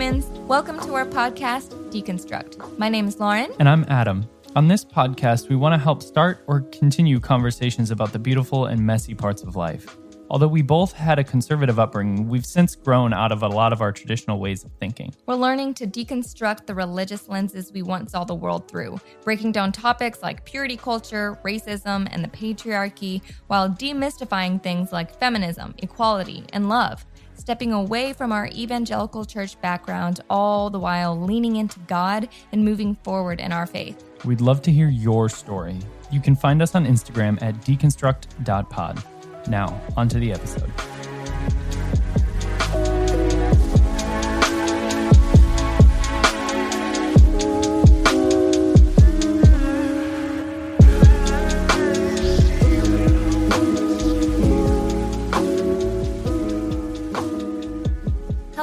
humans. Welcome to our podcast, Deconstruct. My name is Lauren. And I'm Adam. On this podcast, we want to help start or continue conversations about the beautiful and messy parts of life. Although we both had a conservative upbringing, we've since grown out of a lot of our traditional ways of thinking. We're learning to deconstruct the religious lenses we once saw the world through, breaking down topics like purity culture, racism, and the patriarchy, while demystifying things like feminism, equality, and love stepping away from our evangelical church background, all the while leaning into God and moving forward in our faith. We'd love to hear your story. You can find us on Instagram at deconstruct.pod. Now, onto the episode.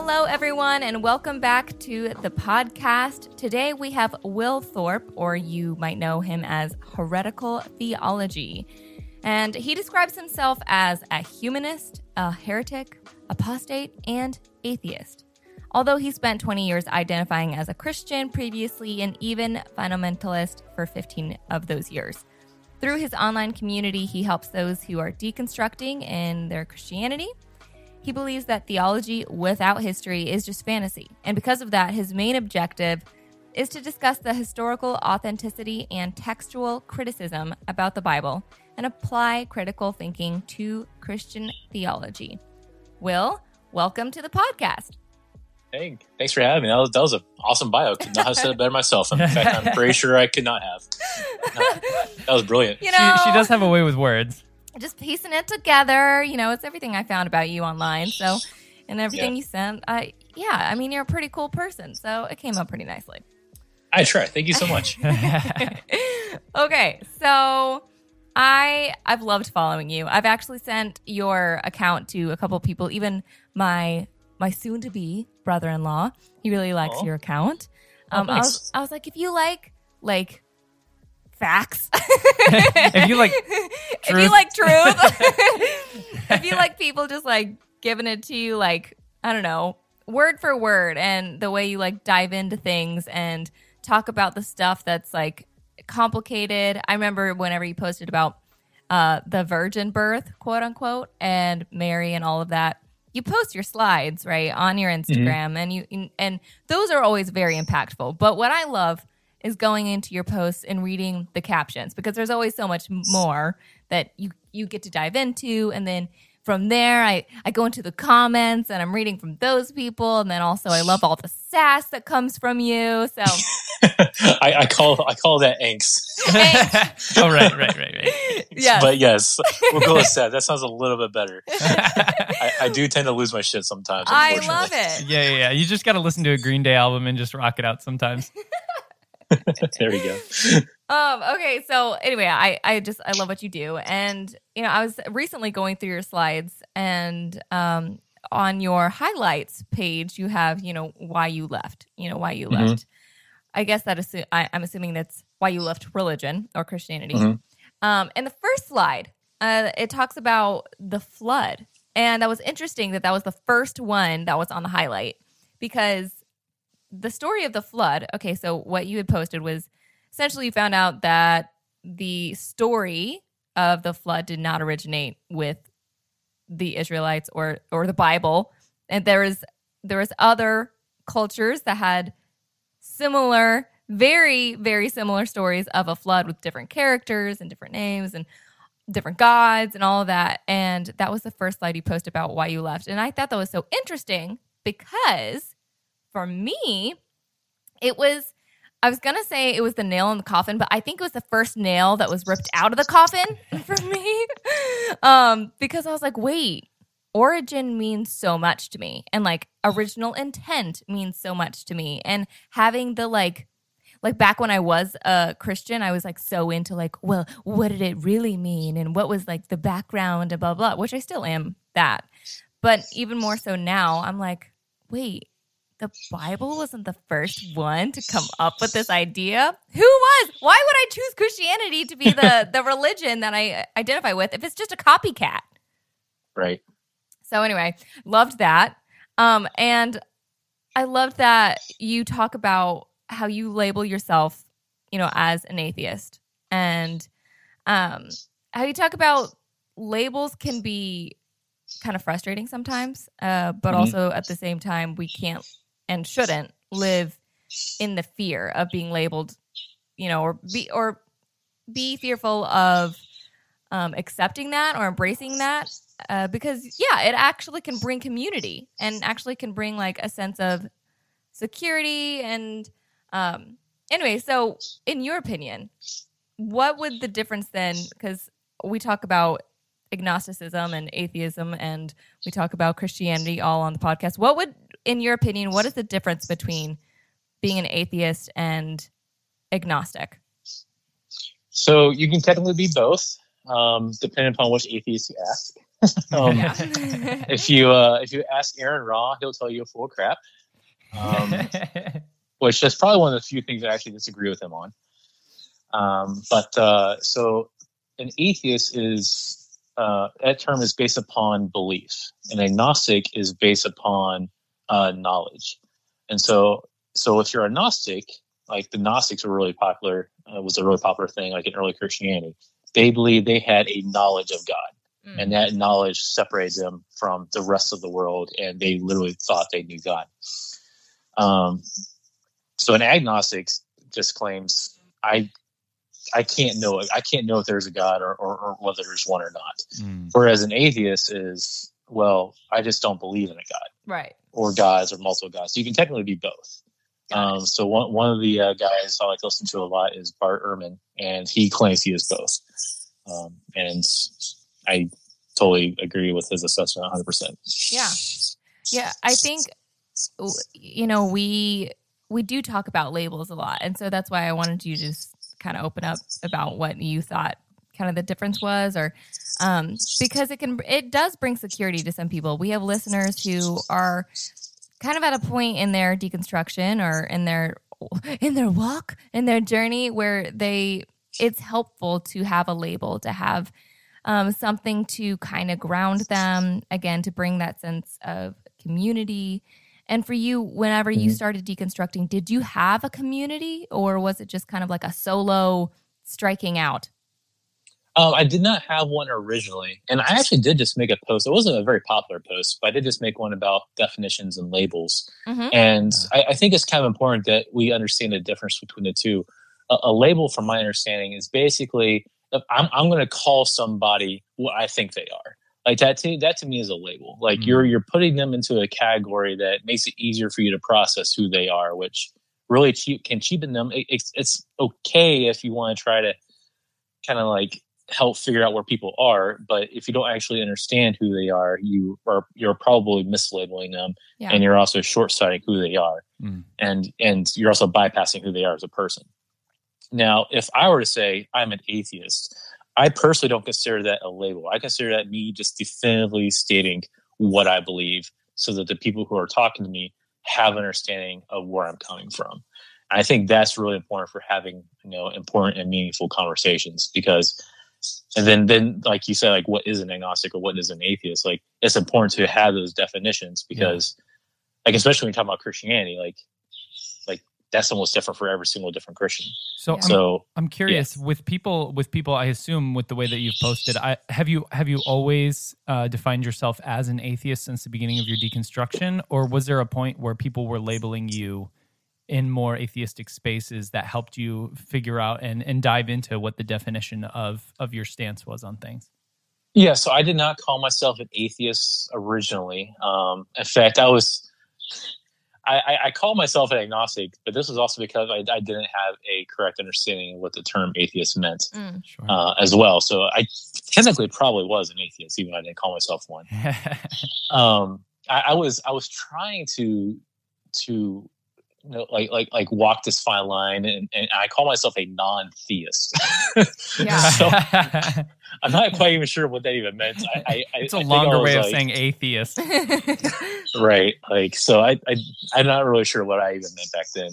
Hello, everyone, and welcome back to the podcast. Today we have Will Thorpe, or you might know him as Heretical Theology. And he describes himself as a humanist, a heretic, apostate, and atheist. Although he spent 20 years identifying as a Christian previously and even fundamentalist for 15 of those years. Through his online community, he helps those who are deconstructing in their Christianity he believes that theology without history is just fantasy, and because of that, his main objective is to discuss the historical authenticity and textual criticism about the Bible and apply critical thinking to Christian theology. Will, welcome to the podcast. Hey, thanks for having me. That was, that was an awesome bio. Could not have said it better myself. In fact, I'm pretty sure I could not have. That was brilliant. You know, she, she does have a way with words. Just piecing it together. You know, it's everything I found about you online. So, and everything Yeah. you sent. I yeah, I mean, you're a pretty cool person. So it came out pretty nicely. I try. Thank you so much. okay, so I I've loved following you. I've actually sent your account to a couple people, even my my soon to be brother in law. He really likes your account. Oh, Um, I was. I was like, if you like like facts, if you like if you like truth, if you like people just like giving it to you, like I don't know, word for word, and the way you like dive into things and talk about the stuff that's like complicated. I remember whenever you posted about uh, the virgin birth, quote unquote, and Mary and all of that. You post your slides right on your Instagram, and you and those are always very impactful. But what I love is going into your posts and reading the captions because there's always so much more that you you get to dive into, and then from there I I go into the comments and I'm reading from those people, and then also I love all the sass that comes from you. So I, I call I call that angst. oh, right, right, right, right. Yes. But yes, we'll go with that. That sounds a little bit better. I, I do tend to lose my shit sometimes. I love it. Yeah, yeah, yeah. You just got to listen to a Green Day album and just rock it out sometimes. there we go. Um, okay, so anyway, I, I just I love what you do. And you know, I was recently going through your slides and um on your highlights page you have, you know, why you left. You know, why you Mhm. left. I guess that I, I'm assuming that's why you left religion or Christianity. Mhm. Um, and the first slide, uh, it talks about the flood, and that was interesting that that was the first one that was on the highlight because the story of the flood. Okay, so what you had posted was essentially you found out that the story of the flood did not originate with the Israelites or or the Bible, and there is there was other cultures that had similar, very very similar stories of a flood with different characters and different names and different gods and all of that. And that was the first slide you posted about why you left, and I thought that was so interesting because for me, it was. I was gonna say it was the nail in the coffin, but I think it was the first nail that was ripped out of the coffin for me. Um, because I was like, wait, origin means so much to me, and like original intent means so much to me, and having the like, like back when I was a Christian, I was like so into like, well, what did it really mean, and what was like the background, and blah blah, which I still am that, but even more so now, I'm like, wait the Bible wasn't the first one to come up with this idea. Who was? Why would I choose Christianity to be the the religion that I identify with if it's just a copycat? Right. So anyway, loved that. Um, and I loved that you talk about how you label yourself, you know, as an atheist, and um, how you talk about labels can be kind of frustrating sometimes, uh, but Mhm. also at the same time, we can't and shouldn't live in the fear of being labeled, you know, or be or be fearful of um, accepting that or embracing that uh, because yeah it actually can bring community and actually can bring like a sense of security and um anyway so in your opinion what would the difference then because we talk about agnosticism and atheism and we talk about christianity all on the podcast what would in your opinion what is the difference between being an atheist and agnostic So you can technically be both, um, depending upon which atheist you ask. um, if you uh, if you ask Aron Ra, he'll tell you full of crap. Um, which is probably one of the few things I actually disagree with him on. Um, but uh, so an atheist is uh, that term is based upon belief, and agnostic is based upon uh, knowledge. And so, so if you're a Gnostic, like the Gnostics were really popular, uh, was a really popular thing, like in early Christianity. They believed they had a knowledge of God Mm. and that knowledge separated them from the rest of the world and they literally thought they knew god um, so an agnostic just claims i i can't know i can't know if there's a god or, or, or whether there's one or not Mm. whereas an atheist is well i just don't believe in a god right or guys or multiple guys. so you can technically be both um, so one, one of the uh, guys I like to listen to a lot is Bart Ehrman, and he claims he is both. Um, and I totally agree with his assessment 100%. Yeah. Yeah, I think you know we we do talk about labels a lot, and so that's why I wanted you to just kind of open up about what you thought kind of the difference was, or um, because it can it does bring security to some people. We have listeners who are kind of at a point in their deconstruction or in their in their walk in their journey where they it's helpful to have a label to have um, something to kind of ground them again to bring that sense of community and for you whenever you Mhm. started deconstructing did you have a community or was it just kind of like a solo striking out Um, I did not have one originally, and I actually did just make a post. It wasn't a very popular post, but I did just make one about definitions and labels. Mhm. And I, I think it's kind of important that we understand the difference between the two. A, a label, from my understanding, is basically if I'm, I'm going to call somebody what I think they are. Like that, to, that to me is a label. Like Mm. you're you're putting them into a category that makes it easier for you to process who they are, which really cheap, can cheapen them. It, it's, it's okay if you want to try to kind of like help figure out where people are but if you don't actually understand who they are you are you're probably mislabeling them Yeah. and you're also short-sighting who they are Mm. and and you're also bypassing who they are as a person now if i were to say i'm an atheist i personally don't consider that a label i consider that me just definitively stating what i believe so that the people who are talking to me have an understanding of where i'm coming from I think that's really important for having you know important and meaningful conversations because and then then like you said like what is an agnostic or what is an atheist? Like it's important to have those definitions because like especially when you talk about Christianity like like that's almost different for every single different Christian. So Yeah. I'm, I'm curious with people with people I assume with the way that you've posted I have you have you always uh, defined yourself as an atheist since the beginning of your deconstruction? Or was there a point where people were labeling you in more atheistic spaces that helped you figure out and, and dive into what the definition of of your stance was on things Yeah, so I did not call myself an atheist originally. Um, in fact, I was, I, I, I call myself an agnostic, but this was also because I, I didn't have a correct understanding of what the term atheist meant Mm. sure uh, as well. So I technically probably was an atheist, even though I didn't call myself one. Um, I, I was I was trying to to you know, like like like walk this fine line, and, and I call myself a non-theist. Yeah. so I'm not quite even sure what that even meant. I, I, I it's a I longer way of like- saying atheist right. Like so, I, I I'm not really sure what I even meant back then,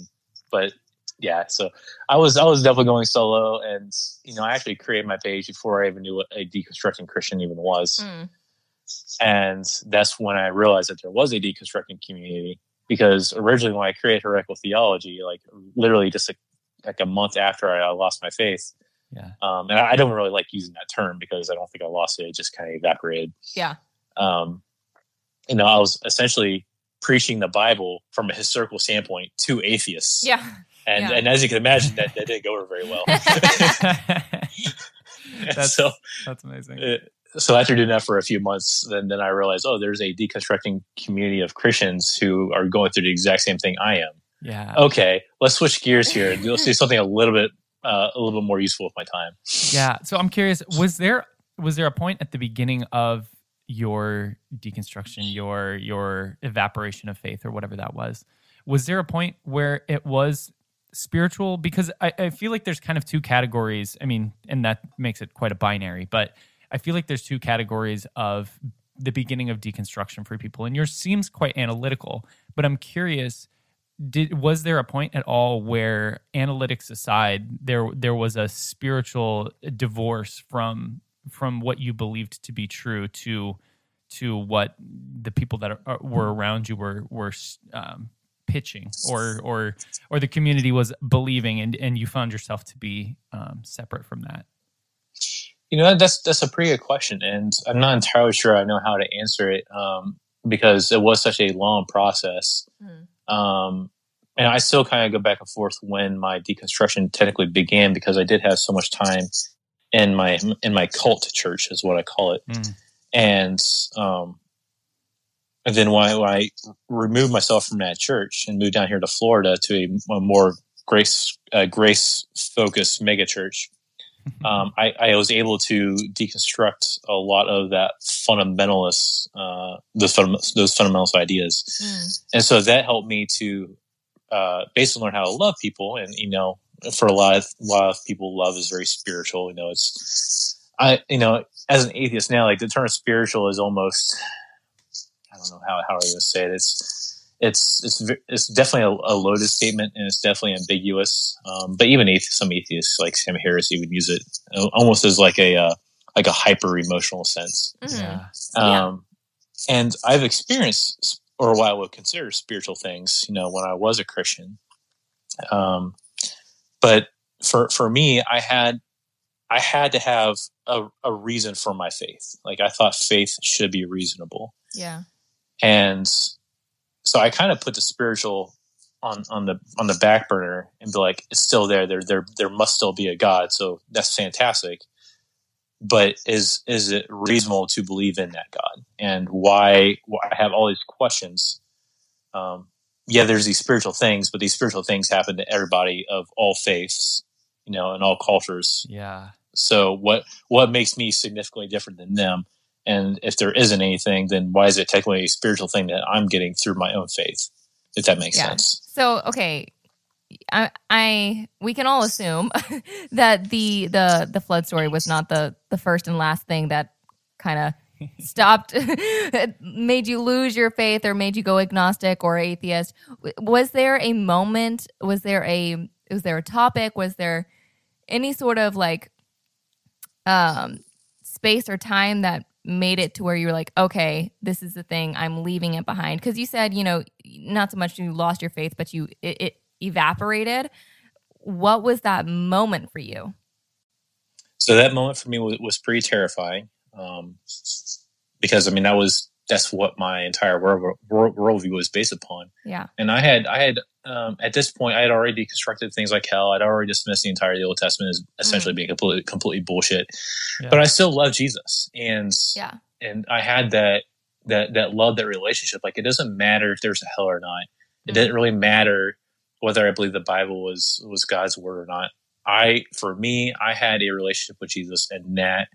but yeah. So I was I was definitely going solo, and you know I actually created my page before I even knew what a deconstructing Christian even was, Mm. and that's when I realized that there was a deconstructing community. Because originally when I created heretical theology, like literally just a, like a month after I lost my faith, Yeah. um, and I, I don't really like using that term because I don't think I lost it; it just kind of evaporated. Yeah. Um, you know, I was essentially preaching the Bible from a historical standpoint to atheists, Yeah. and yeah. and as you can imagine, that, that didn't go over very well. that's so that's amazing. So after doing that for a few months, then then I realized, oh, there's a deconstructing community of Christians who are going through the exact same thing I am. yeah. Okay, let's switch gears here. and Let's do something a little bit uh, a little bit more useful with my time. Yeah. So I'm curious, was there was there a point at the beginning of your deconstruction, your your evaporation of faith or whatever that was? Was there a point where it was spiritual? Because I, I feel like there's kind of two categories. I mean, and that makes it quite a binary, but I feel like there's two categories of the beginning of deconstruction for people. And yours seems quite analytical, but I'm curious did was there a point at all where analytics aside there there was a spiritual divorce from from what you believed to be true to to what the people that are, were around you were were um, pitching or or or the community was believing and and you found yourself to be um, separate from that You know, that's that's a pretty good question, and I'm not entirely sure I know how to answer it um, because it was such a long process. Mm. Um, and I still kind of go back and forth when my deconstruction technically began because I did have so much time in my in my cult church is what I call it, Mm. and um, and then when I, when I removed myself from that church and moved down here to Florida to a, a more grace uh, grace focused mega church, um, I, I was able to deconstruct a lot of that fundamentalist uh, those fundam- those fundamentalist ideas, Mm. and so that helped me to uh, basically learn how to love people. And you know, for a lot of a lot of people, love is very spiritual. You know, it's I you know as an atheist now, like the term spiritual is almost I don't know how how I even say it. It's it's it's it's definitely a, a loaded statement and it's definitely ambiguous. Um, but even athe- some atheists like Sam Harris even use it uh, almost as like a uh, like a hyper emotional sense. Mhm. yeah Yeah. Um, and I've experienced or what I would consider spiritual things, you know, when I was a Christian. Um, but for for me, I had I had to have a, a reason for my faith. Like I thought faith should be reasonable Yeah. and so I kind of put the spiritual on on the on the back burner and be like, it's still there. There there there must still be a God. So that's fantastic. But is is it reasonable to believe in that God? And why, why I have all these questions. Um, yeah, there's these spiritual things, but these spiritual things happen to everybody of all faiths, you know, and all cultures. yeah So what what makes me significantly different than them? And if there isn't anything, then why is it technically a spiritual thing that I'm getting through my own faith? If that makes Yeah. sense. So okay, I, I we can all assume that the the the flood story was not the the first and last thing that kind of stopped made you lose your faith or made you go agnostic or atheist was there a moment was there a was there a topic was there any sort of like um space or time that made it to where you were like okay this is the thing i'm leaving it behind. Because you said you know not so much you lost your faith but you it, it evaporated. What was that moment for you? So that moment for me was, was pretty terrifying, um, because I mean that was that's what my entire world, world worldview was based upon. yeah And I had I had um, at this point I had already deconstructed things like hell. I'd already dismissed the entire Old Testament as essentially being completely completely bullshit. Yeah. But I still love Jesus, and yeah and I had that that that love that relationship. Like it doesn't matter if there's a hell or not. It didn't really matter whether I believe the Bible was was God's word or not. I for me, I had a relationship with Jesus, and that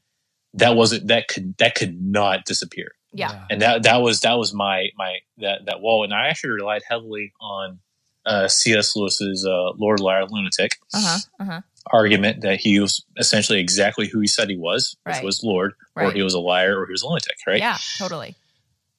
that wasn't that could that could not disappear. yeah And that that was that was my my that that wall. And I actually relied heavily on uh, C.S. Lewis's uh, Lord Liar Lunatic uh-huh uh-huh argument that he was essentially exactly who he said he was, which Right. was Lord, or he was a liar, or he was a lunatic, right? yeah totally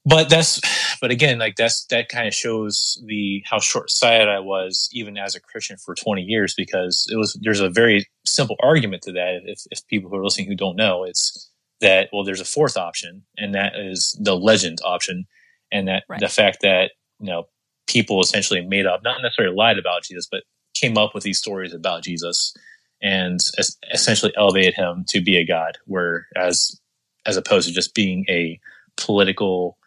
but that's but again like that's that kind of shows the how short-sighted i was even as a christian for 20 years because it was there's a very simple argument to that if, if people who are listening who don't know it's that well there's a fourth option and that is the legend option and that Right. the fact that you know people essentially made up, not necessarily lied about Jesus, but came up with these stories about Jesus and es- essentially elevated him to be a god, whereas as opposed to just being a political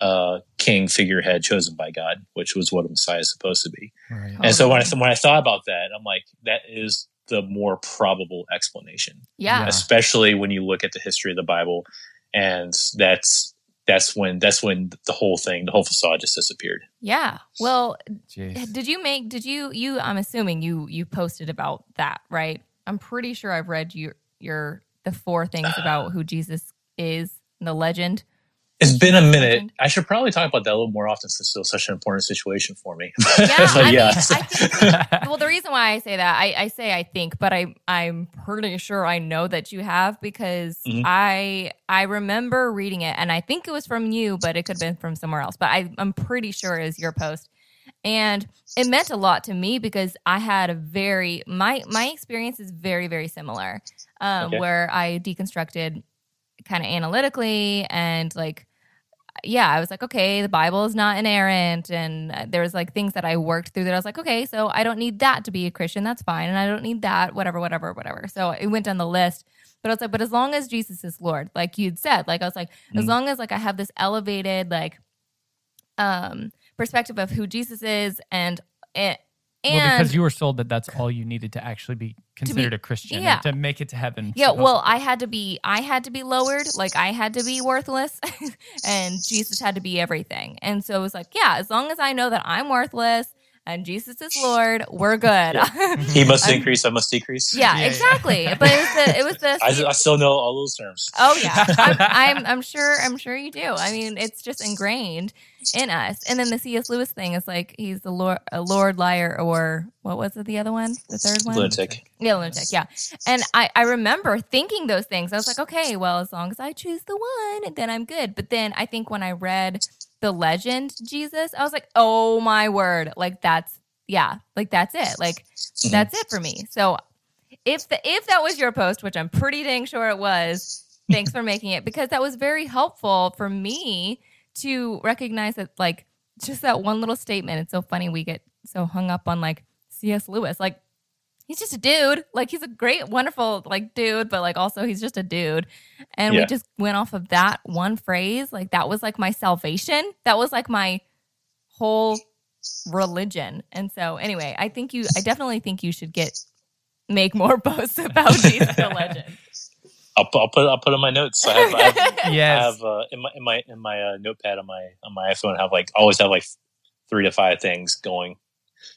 uh, king figurehead chosen by God, which was what a Messiah is supposed to be. Right. And so when I th- when I thought about that, I'm like, that is the more probable explanation, Yeah. Yeah. especially when you look at the history of the Bible, and that's that's when that's when the whole thing, the whole facade, just disappeared. Yeah. Well, Jeez. did you make did you you I'm assuming you you posted about that, right? I'm pretty sure I've read your your the four things about who Jesus is, and the legend. It's been a minute. I should probably talk about that a little more often since it's still such an important situation for me. Yeah, I yeah. mean, I think well, the reason why I say that, I, I say I think, but I I'm pretty sure I know that you have because Mhm. I I remember reading it, and I think it was from you, but it could have been from somewhere else. But I I'm pretty sure it was your post, and it meant a lot to me because I had a very my my experience is very very similar, um, Okay. where I deconstructed kind of analytically and like yeah, I was like, okay, the Bible is not inerrant. And uh, there was like things that I worked through that I was like, okay, so I don't need that to be a Christian. That's fine. And I don't need that, whatever, whatever, whatever. So it went down the list. But I was like, but as long as Jesus is Lord, like you'd said, like I was like, as Mhm. long as like I have this elevated like um perspective of who Jesus is and it, and, well, because you were sold that that's all you needed to actually be considered a Christian yeah. to make it to heaven. Yeah, well. I had to be I had to be lowered, like I had to be worthless and Jesus had to be everything. And so it was like, yeah, as long as I know that I'm worthless and Jesus is Lord, we're good. he must increase, I must decrease. yeah, Yeah, exactly. But it was the it was the I, I still know all those terms. Oh yeah, I'm, I'm I'm sure I'm sure you do. I mean, it's just ingrained in us. And then the C.S. Lewis thing is like he's the Lord, a Lord liar, or what was it? The other one, the third one, Lunatic. Yeah, lunatic. Yeah. And I, I remember thinking those things. I was like, okay, well, as long as I choose the one, then I'm good. But then I think when I read the legend Jesus, I was like, oh my word. Like that's yeah, like that's it. Like Mhm. that's it for me. So if the if that was your post, which I'm pretty dang sure it was, thanks for making it because that was very helpful for me to recognize that like just that one little statement. It's so funny we get so hung up on like C.S. Lewis. Like he's just a dude. Like he's a great, wonderful like dude, but like also he's just a dude. And we just went off of that one phrase. Like that was like my salvation. That was like my whole religion. And so anyway, I think you I definitely think you should get make more posts about Jesus the legend. I'll, pu- I'll put I'll put in my notes. I have, I have, I have uh, in my in my in my uh, notepad on my on my iPhone. I have like always have like three to five things going.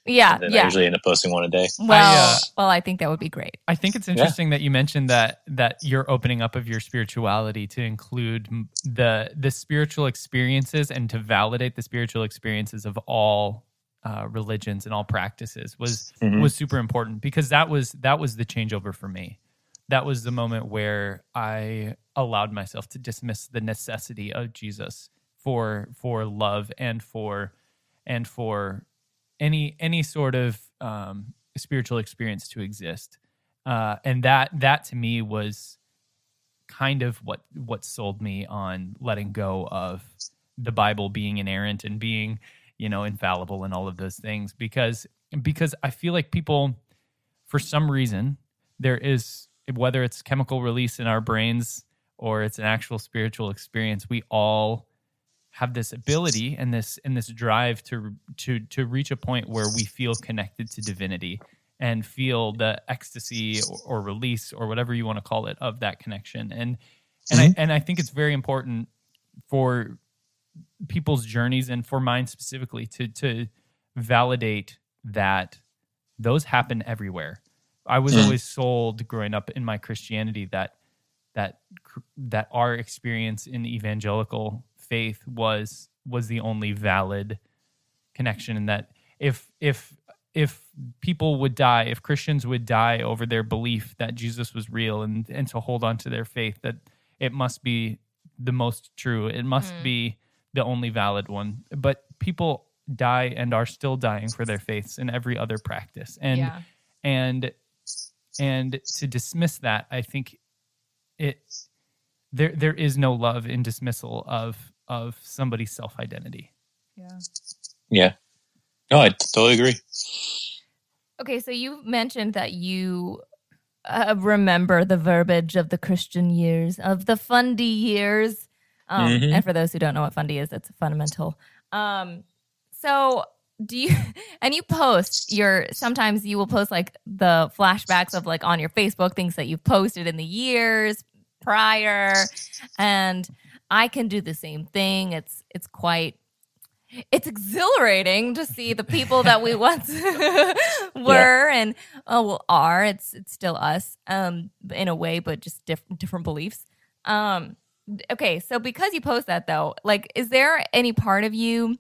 yeah, And then I yeah. usually end up posting one a day. Well, uh, well, I think that would be great. I think it's interesting that you mentioned that that you're opening up of your spirituality to include the the spiritual experiences and to validate the spiritual experiences of all uh, religions and all practices was Mhm. was super important because that was that was the changeover for me. That was the moment where I allowed myself to dismiss the necessity of Jesus for for love and for and for any any sort of um, spiritual experience to exist. Uh, and that that to me was kind of what what sold me on letting go of the Bible being inerrant and being you know infallible and all of those things because because I feel like people for some reason there is whether it's chemical release in our brains or it's an actual spiritual experience we all have this ability and this and this drive to to to reach a point where we feel connected to divinity and feel the ecstasy or, or release or whatever you want to call it of that connection and and I mm-hmm. and I think it's very important for people's journeys and for mine specifically to to validate that those happen everywhere. I was Mm. always sold growing up in my Christianity that that that our experience in the evangelical faith was was the only valid connection and that if if if people would die if christians would die over their belief that jesus was real and and to hold on to their faith that it must be the most true it must Mm. be the only valid one but people die and are still dying for their faiths in every other practice and yeah. and and to dismiss that i think it there there is no love in dismissal of of somebody's self identity Yeah. Yeah, No, I totally agree. Okay, so you mentioned that you uh, remember the verbiage of the Christian years, of the fundy years. Um, Mhm. And for those who don't know what fundy is, that's fundamental. Um, so do you, and you post your, sometimes you will post like the flashbacks of like on your Facebook, things that you've posted in the years prior. And I can do the same thing. It's, it's quite, it's exhilarating to see the people that we once were and oh well are it's it's still us um in a way but just different different beliefs um okay so because you post that though like is there any part of you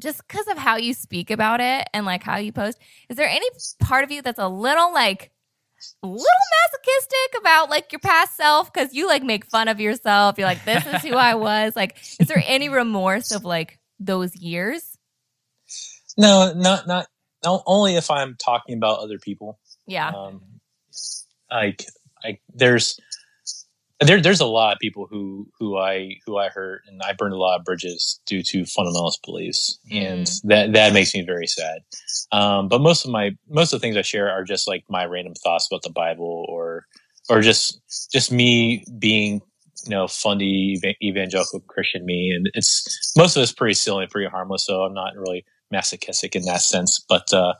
just because of how you speak about it and like how you post is there any part of you that's a little like a little masochistic about like your past self? Because you like make fun of yourself. You're like this is who i was. Like is there any remorse of like those years? No, not not no, only if I'm talking about other people. yeah. Um, like, I there's there there's a lot of people who who I who I hurt and I burned a lot of bridges due to fundamentalist beliefs, and that that makes me very sad. Um, but most of my most of the things I share are just like my random thoughts about the Bible or or just just me being you know fundy evangelical Christian me, and it's most of it's pretty silly, and pretty harmless. So I'm not really masochistic in that sense, but. uh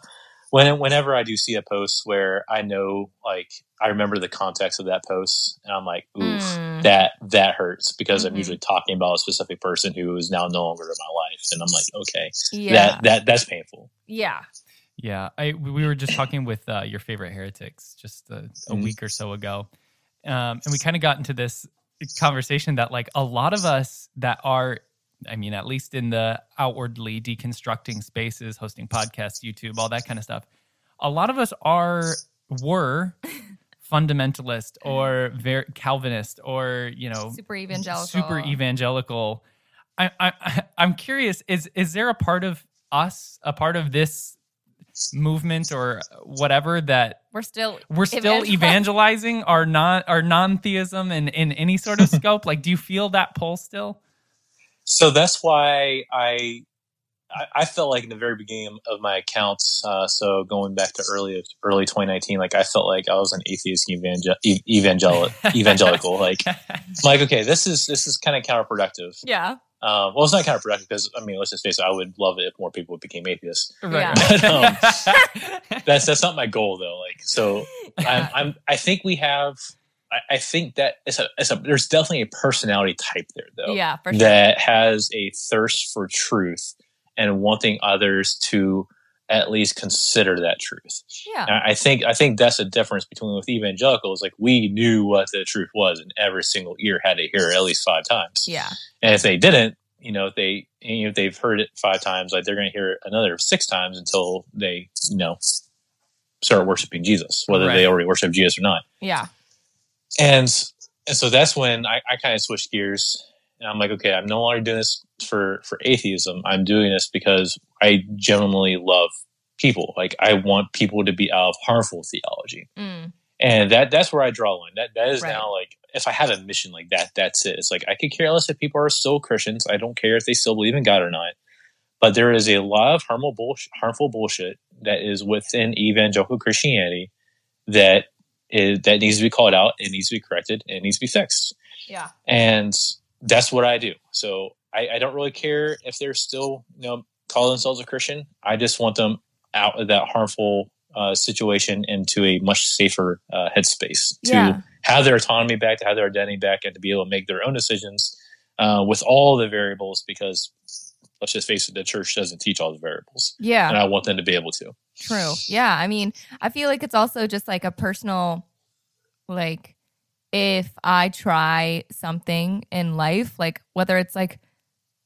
when whenever I do see a post where I know like I remember the context of that post and I'm like, oof, Mm. that that hurts because I'm Mhm. usually talking about a specific person who is now no longer in my life and I'm like, okay, yeah that that that's painful. yeah Yeah, I we were just talking with uh, your favorite heretics just a, a Mhm. week or so ago, um, and we kind of got into this conversation that like a lot of us that are, I mean, at least in the outwardly deconstructing spaces, hosting podcasts, YouTube, all that kind of stuff, a lot of us are were fundamentalist or very Calvinist or you know super evangelical super evangelical. I, I, I'm curious is is there a part of us, a part of this movement or whatever that we're still we're still Evangel- evangelizing our non our non-theism in, in any sort of scope? Like, do you feel that pull still? So that's why I I, I felt like in the very beginning of my accounts, uh, so going back to early early 2019, like I felt like I was an atheist evangel- evangel- evangelical. Like, I'm like okay, this is this is kind of counterproductive. yeah Uh, well, it's not counterproductive because I mean, let's just face it. I would love it if more people became atheists. Yeah. That's that's not my goal though. Like, so I'm, I'm I think we have. I, I think that it's a, it's a there's definitely a personality type there though yeah for sure that has a thirst for truth and wanting others to at least consider that truth. yeah And I think I think that's the difference between with evangelicals. Like we knew what the truth was, and every single ear had to hear it at least five times. yeah And if they didn't, you know, if they you know, if they've heard it five times, like they're going to hear it another six times until they you know start worshiping Jesus, whether Right. they already worship Jesus or not yeah and and so that's when I, I kind of switched gears and I'm like, okay, I'm no longer doing this for for atheism. I'm doing this because I genuinely love people. Like I want people to be out of harmful theology, Mm. and that that's where I draw a line. That that is Right. now like if I have a mission like that, that's it. It's like I could care less if people are still Christians. I don't care if they still believe in God or not. But there is a lot of harmful bullshit, harmful bullshit that is within evangelical Christianity that is that needs to be called out. It needs to be corrected. And it needs to be fixed. yeah And that's what I do. So I, I don't really care if they're still you know call themselves a Christian. I just want them out of that harmful uh, situation into a much safer uh, headspace to Yeah. have their autonomy back, to have their identity back, and to be able to make their own decisions uh, with all the variables. Because let's just face it, the church doesn't teach all the variables, yeah and I want them to be able to. True. Yeah. I mean, I feel like it's also just like a personal, like, if I try something in life, like whether it's like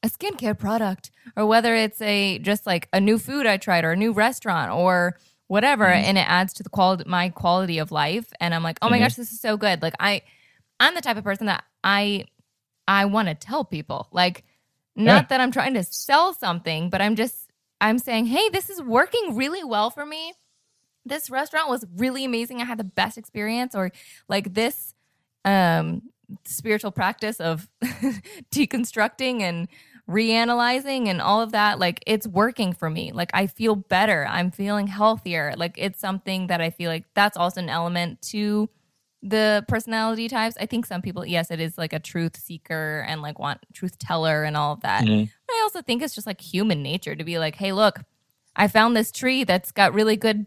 a skincare product or whether it's a just like a new food I tried or a new restaurant or whatever, Mhm. and it adds to the quality my quality of life, and I'm like, oh my Mhm. gosh, this is so good. Like I, I'm the type of person that I, I want to tell people like, not Yeah. that I'm trying to sell something, but I'm just I'm saying, hey, this is working really well for me. This restaurant was really amazing. I had the best experience, or like this um, spiritual practice of deconstructing and reanalyzing and all of that, like it's working for me. Like I feel better. I'm feeling healthier. Like it's something that I feel like that's also an element to the personality types. I think some people, yes, it is like a truth seeker and like want truth teller and all of that. Mhm. But I also think it's just like human nature to be like, hey, look, I found this tree that's got really good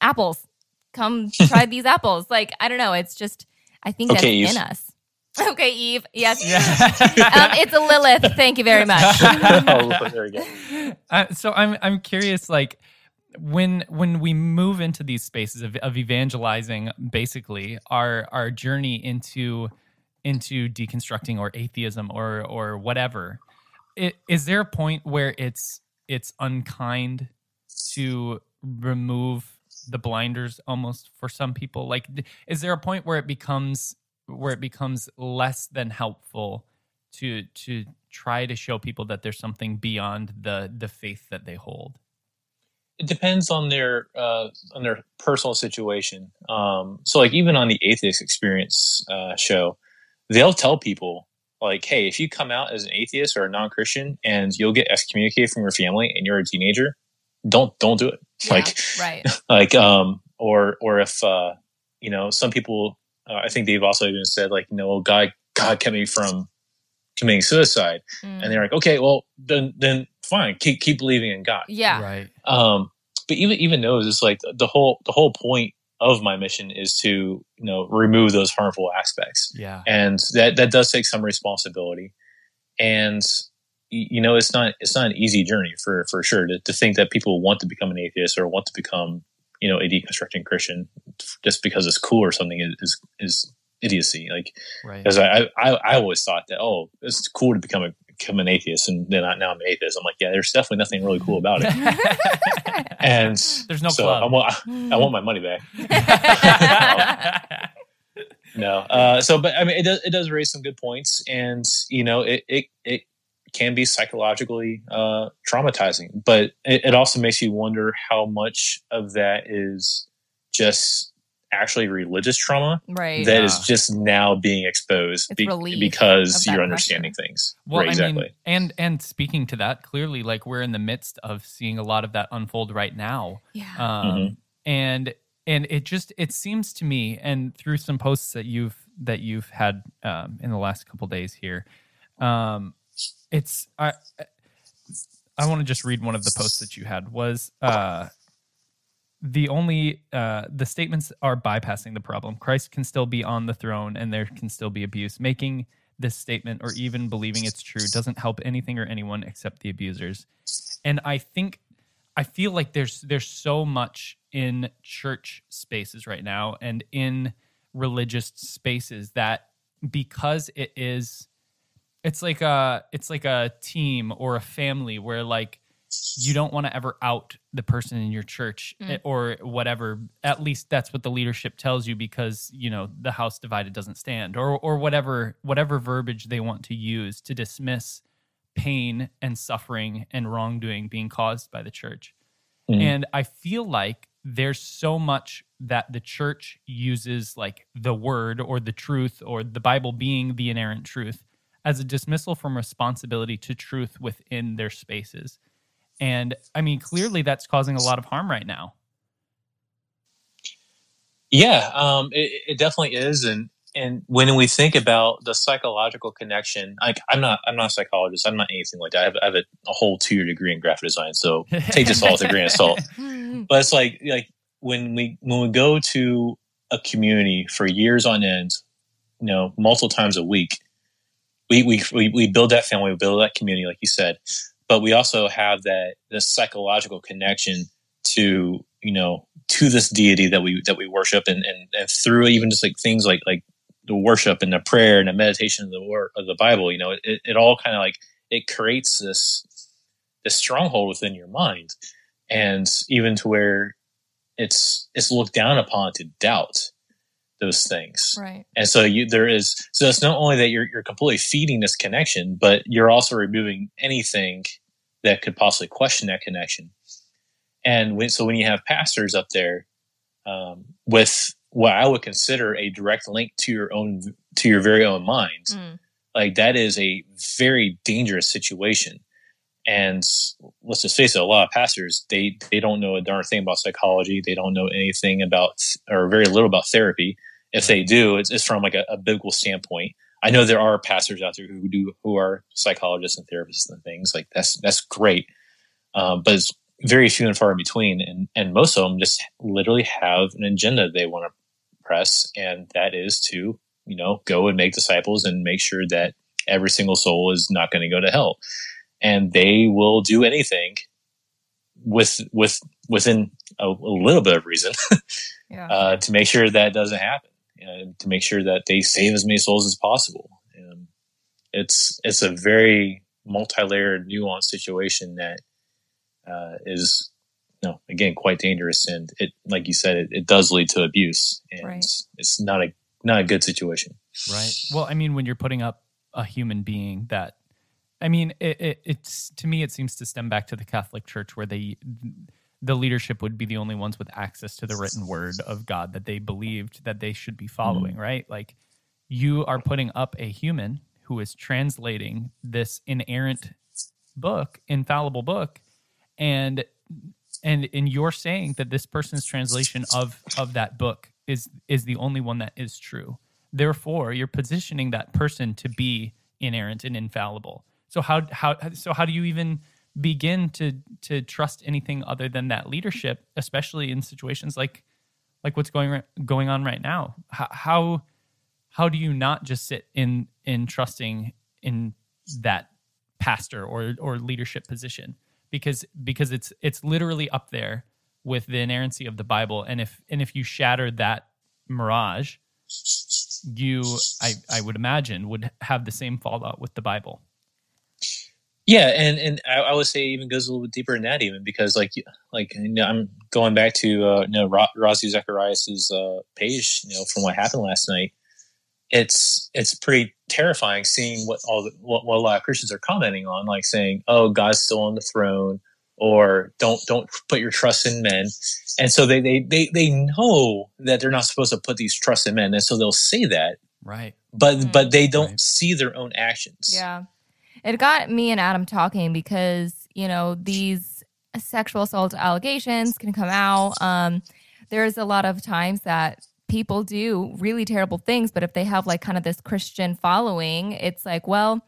apples. Come try these apples. Like, I don't know. It's just, I think Okay, that's in us. Okay, Eve. Yes. Yeah. um, it's a Lilith. Thank you very much. oh, there we go. Uh, so I'm I'm curious, like when when we move into these spaces of, of evangelizing, basically our our journey into into deconstructing or atheism or or whatever, i- is there a point where it's it's unkind to remove the blinders almost for some people? Like, is there a point where it becomes where it becomes less than helpful to to try to show people that there's something beyond the the faith that they hold. it depends on their uh, on their personal situation. Um, so, like even on the atheist experience uh, show, they'll tell people like, "Hey, if you come out as an atheist or a non Christian and you'll get excommunicated from your family and you're a teenager, don't don't do it." Like right. like um or or if uh you know some people uh, I think they've also even said like you know God God kept me from committing suicide Mm. and they're like okay well then then fine keep keep believing in God yeah. Right. um but even even those it's like the whole the whole point of my mission is to you know remove those harmful aspects Yeah. and that that does take some responsibility and you know it's not it's not an easy journey for for sure to, to think that people want to become an atheist or want to become you know a deconstructing christian just because it's cool or something is is, is idiocy. Like Right. because I, I i always thought that oh it's cool to become a become an atheist and then I, now i'm an atheist. I'm like yeah there's definitely nothing really cool about it. And There's no so club. I want, I want my money back. No. Uh so but i mean it does it does raise some good points and you know it it, it can be psychologically uh traumatizing but it, it also makes you wonder how much of that is just actually religious trauma right. that is Yeah. just now being exposed be- because you're pressure. understanding things well, right exactly I mean, and and speaking to that, clearly, like we're in the midst of seeing a lot of that unfold right now. yeah. um, Mhm. and and it just it seems to me and through some posts that you've that you've had um, in the last couple days here um, it's i i want to just read one of the posts that you had was uh the only uh the statements are bypassing the problem. Christ can still be on the throne and there can still be abuse. Making this statement or even believing it's true doesn't help anything or anyone except the abusers. And i think I feel like there's there's so much in church spaces right now and in religious spaces that because it is it's like a it's like a team or a family where like you don't want to ever out the person in your church Mm. eh, or whatever at least that's what the leadership tells you because you know the house divided doesn't stand or or whatever whatever verbiage they want to use to dismiss pain and suffering and wrongdoing being caused by the church. Mhm. And I feel like there's so much that the church uses like the word or the truth or the Bible being the inerrant truth as a dismissal from responsibility to truth within their spaces. And I mean, clearly that's causing a lot of harm right now. Yeah, um, it, it definitely is, and and when we think about the psychological connection, like I'm not I'm not a psychologist, I'm not anything like that. I have, I have a, a whole two year degree in graphic design, so take this all with a grain of salt. But it's like like when we when we go to a community for years on end, you know, multiple times a week, we we we, build that family, we build that community, like you said, but we also have that this psychological connection to you know to this deity that we that we worship and and, and through even just like things like like the worship and the prayer and the meditation of the word of the bible you know it, it all kind of like it creates this this stronghold within your mind. And even to where it's it's looked down upon to doubt those things Right. and so you there is so it's not only that you're you're completely feeding this connection, but you're also removing anything that could possibly question that connection. And when, so when you have pastors up there um, with what I would consider a direct link to your own to your very own mind, Mm. like that is a very dangerous situation. And let's just face it, a lot of pastors they they don't know a darn thing about psychology. They don't know anything about or very little about therapy. If they do, it's, it's from like a, a biblical standpoint. I know there are pastors out there who do who are psychologists and therapists and things like that's that's great, um, but it's very few and far in between. And and most of them just literally have an agenda they want to press, and that is to you know go and make disciples and make sure that every single soul is not going to go to hell, and they will do anything with with within a, a little bit of reason Yeah. uh, to make sure that doesn't happen, and to make sure that they save as many souls as possible. And it's it's a very multi-layered, nuanced situation that uh, is, you know, again, quite dangerous, and it, like you said, it, it does lead to abuse, and Right. it's not a not a good situation. Right. Well, I mean, when you're putting up a human being that, I mean, it, it, it's to me, it seems to stem back to the Catholic Church, where they, the leadership would be the only ones with access to the written word of God that they believed that they should be following. Mm. Right. Like, you are putting up a human who is translating this inerrant book, infallible book, and and and you're saying that this person's translation of of that book is is the only one that is true therefore you're positioning that person to be inerrant and infallible so how how so how do you even begin to to trust anything other than that leadership especially in situations like like what's going going on right now? How how, how do you not just sit in in trusting in that pastor or or leadership position? Because because it's it's literally up there with the inerrancy of the Bible. And if and if you shatter that mirage you I I would imagine would have the same fallout with the Bible. Yeah, and and I, I would say it even goes a little bit deeper than that, even because like like you know, I'm going back to uh, you know Ro- Ravi Zacharias's uh, page, you know, from what happened last night. It's it's pretty terrifying seeing what all the, what, what a lot of Christians are commenting on, like saying, "Oh, God's still on the throne," or "Don't don't put your trust in men." And so they they they they know that they're not supposed to put these trust in men, and so they'll say that, Right. but Mhm. but they don't Right. see their own actions. Yeah. It got me and Adam talking because, you know, these sexual assault allegations can come out. Um, there's a lot of times that people do really terrible things, but if they have like kind of this Christian following, it's like, well,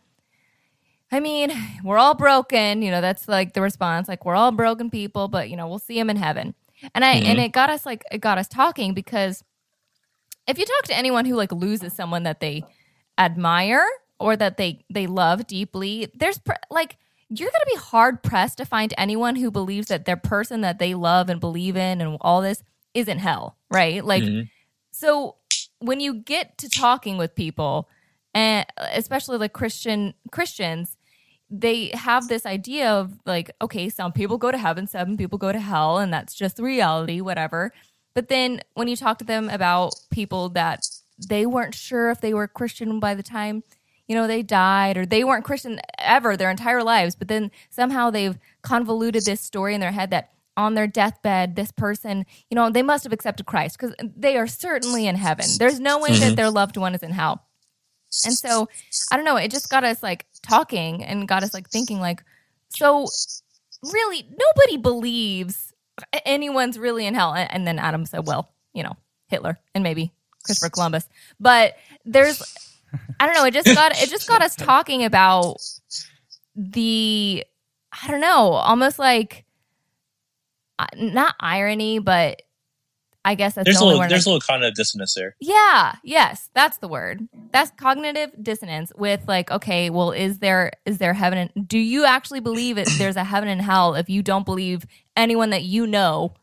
I mean, we're all broken. You know, that's like the response. Like, we're all broken people, but, you know, we'll see them in heaven. And I, and it got us like, it got us talking because if you talk to anyone who like loses someone that they admire or that they they love deeply there's pr- like you're going to be hard pressed to find anyone who believes that their person that they love and believe in and all this is in hell right like Mhm. so when you get to talking with people and especially like christian christians they have this idea of like okay some people go to heaven some people go to hell and that's just reality whatever but then when you talk to them about people that they weren't sure if they were christian by the time you know they died or they weren't christian ever their entire lives but then somehow they've convoluted this story in their head that on their deathbed this person you know they must have accepted christ because they are certainly in heaven. There's no way that Mhm. their loved one is in hell. And so i don't know it just got us like talking and got us like thinking like so really nobody believes anyone's really in hell. And then adam said well you know hitler and maybe christopher columbus. But there's i don't know it just got it just got us talking about the i don't know almost like uh, not irony but i guess that's There's the a little word I there's a little cognitive dissonance there. yeah, yes, that's the word. That's cognitive dissonance with like, okay, well, is there is there heaven and do you actually believe it there's a heaven and hell if you don't believe anyone that you know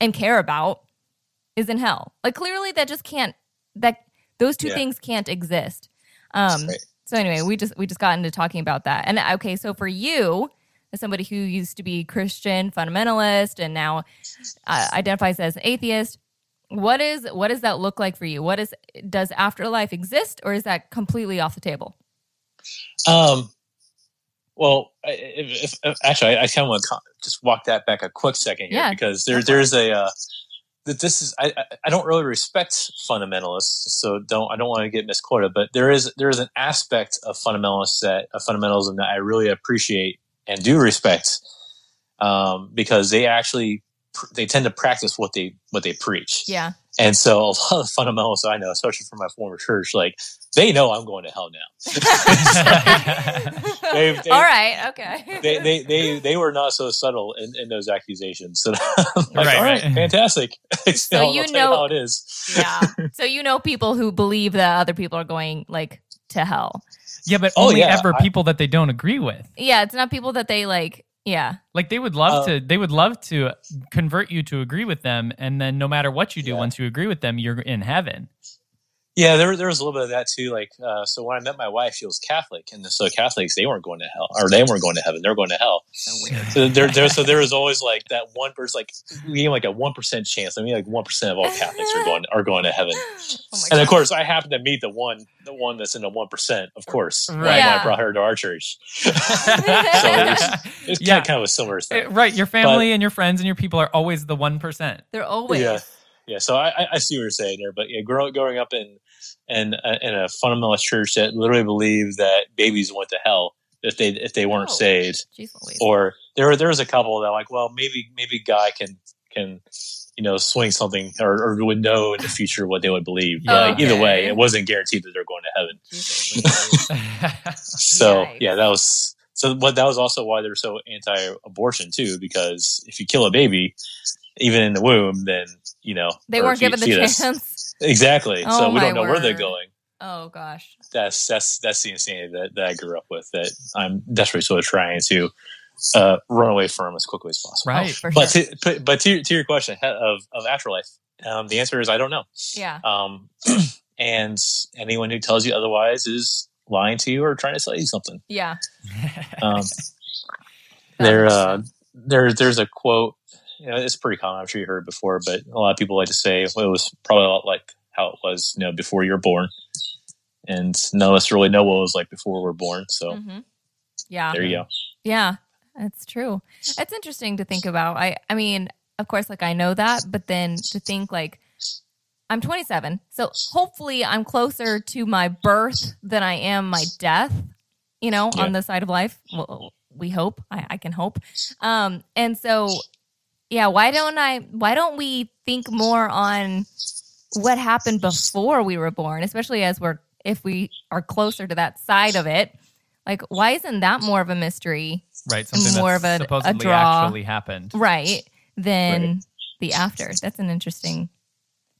and care about is in hell? Like clearly that just can't that those two Yeah. things can't exist. Um Right. so anyway, we just we just got into talking about that. And okay, so for you, as somebody who used to be Christian fundamentalist and now uh, identifies as an atheist, what is what does that look like for you? What is does afterlife exist, or is that completely off the table? Um, well, if, if, actually, I, I kind of want to just walk that back a quick second here Yeah, because there, there's a uh, that this is I, I- don't really respect fundamentalists, so don't I don't want to get misquoted, but there is there is an aspect of fundamentalists that of fundamentalism that I really appreciate and do respect, um, because they actually they tend to practice what they what they preach, Yeah. And so a lot of fundamentalists I know, especially from my former church, like they know I'm going to hell now. They've- they've- All right. Okay. they, they, they, they were not so subtle in, in those accusations. So I'm like, Right, all right, right. fantastic. So I'll you tell know- how it is. yeah. So you know people who believe that other people are going like to hell. yeah, but Oh, only yeah, ever I- people that they don't agree with. Yeah, it's not people that they like. Yeah. Like they would love Uh, to they would love to convert you to agree with them and then no matter what you do Yeah. once you agree with them you're in heaven. Yeah, there, there was a little bit of that too. Like, uh, so when I met my wife, she was Catholic, and so Catholics they weren't going to hell, or they weren't going to heaven; they were going to hell. So. So there, there, so there was always like that one person, like we gave like a one percent chance. I mean, like one percent of all Catholics are going are going to heaven. Oh And of course, I happen to meet the one, the one that's in the one percent. Of course, Right. right. When Yeah. I brought her to our church. so It's Yeah. kind, kind of a similar thing. Right, your family and your friends and your people are always the 1%. They're always. Yeah. Yeah, so I, I- I see what you're saying there, but yeah, growing growing up in in a, in a fundamentalist church that literally believed that babies went to hell if they if they weren't Oh. saved, Jeez or there there was a couple that like, well, maybe maybe God can can you know swing something or, or would know in the future what they would believe. But like, either way, it wasn't guaranteed that they're going to heaven. Jeez So Yikes. yeah, that was so. But that was also why they're so anti-abortion too, because if you kill a baby, even in the womb, then you know They weren't given the fetus. chance. Exactly. Oh, so we don't know where they're going. Oh gosh. That's that's that's the insanity that, that I grew up with. That I'm desperately sort of trying to uh, run away from as quickly as possible. right. Oh, But sure. to, but- but to, to your question of of afterlife, um, the answer is I don't know. Yeah. Um, and anyone who tells you otherwise is lying to you or trying to sell you something. Yeah. Um, there, uh, there, there's a quote. You know, it's pretty common. I'm sure you heard it before, but a lot of people like to say, "Well, it was probably a lot like how it was, you know, before you were born." And none of us really know what it was like before we were born. So Mhm. Yeah. there you go. Yeah, that's true. It's interesting to think about. I I mean, of course, like I know that, but then to think like I'm 27, so hopefully I'm closer to my birth than I am my death. You know, Yeah. on the side of life. Well, we hope. I, I can hope. Um, and so, yeah. Why don't I? Why don't we think more on what happened before we were born, especially as we're if we are closer to that side of it? Like, why isn't that more of a mystery? right. Something more that's of a- a supposedly draw. actually happened. right than Right. the after that's an interesting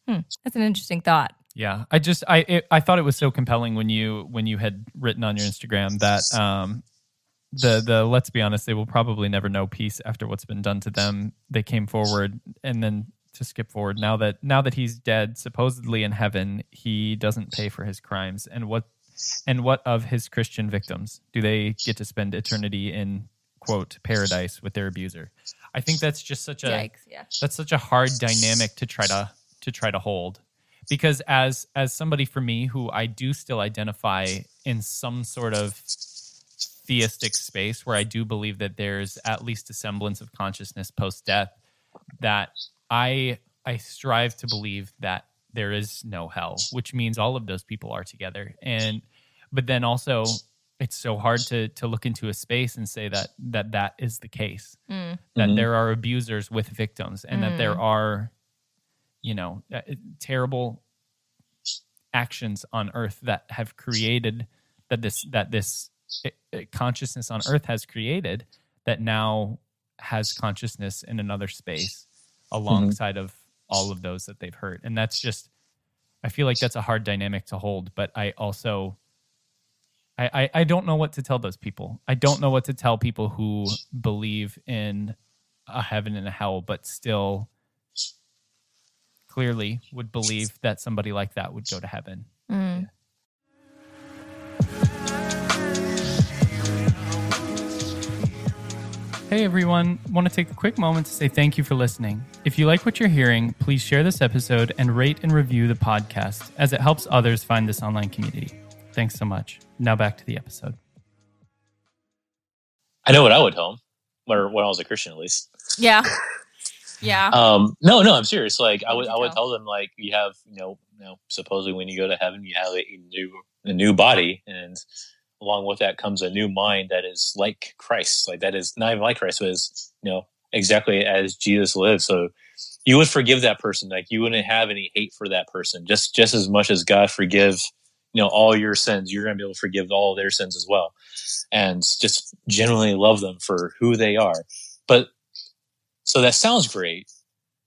hmm, that's an interesting thought Yeah, I just I it, I thought it was so compelling when you when you had written on your Instagram that um the the let's be honest they will probably never know peace after what's been done to them. They came forward and then to skip forward. Now that now that he's dead supposedly in heaven he doesn't pay for his crimes. And what and what of his Christian victims? Do they get to spend eternity in quote paradise with their abuser? I think that's just such a yikes yeah. that's such a hard dynamic to try to to try to hold. Because as as somebody for me who I do still identify in some sort of theistic space where I do believe that there's at least a semblance of consciousness post death that I I strive to believe that there is no hell which means all of those people are together and but then also it's so hard to to look into a space and say that that that is the case Mm. that Mhm. there are abusers with victims and that there are you know uh, terrible actions on earth that have created that this that this consciousness on earth has created that now has consciousness in another space alongside of all of those that they've hurt and that's just i feel like that's a hard dynamic to hold but i also I, I, I don't know what to tell those people. I don't know what to tell people who believe in a heaven and a hell, but still clearly would believe that somebody like that would go to heaven. Mm. Hey everyone, want to take a quick moment to say thank you for listening. If you like what you're hearing, please share this episode and rate and review the podcast as it helps others find this online community. Thanks so much. Now back to the episode. I know what I would home, or when I was a Christian at least. yeah Yeah. um no no i'm serious like i would would i would tell? tell them like you have you know you know supposedly when you go to heaven you have a new a new body and along with that comes a new mind that is like christ like that is not even like christ but is you know exactly as jesus lived. So you would forgive that person. Like you wouldn't have any hate for that person. Just just as much as god forgives you know all your sins you're going to be able to forgive all their sins as well. And just genuinely love them for who they are. But so that sounds great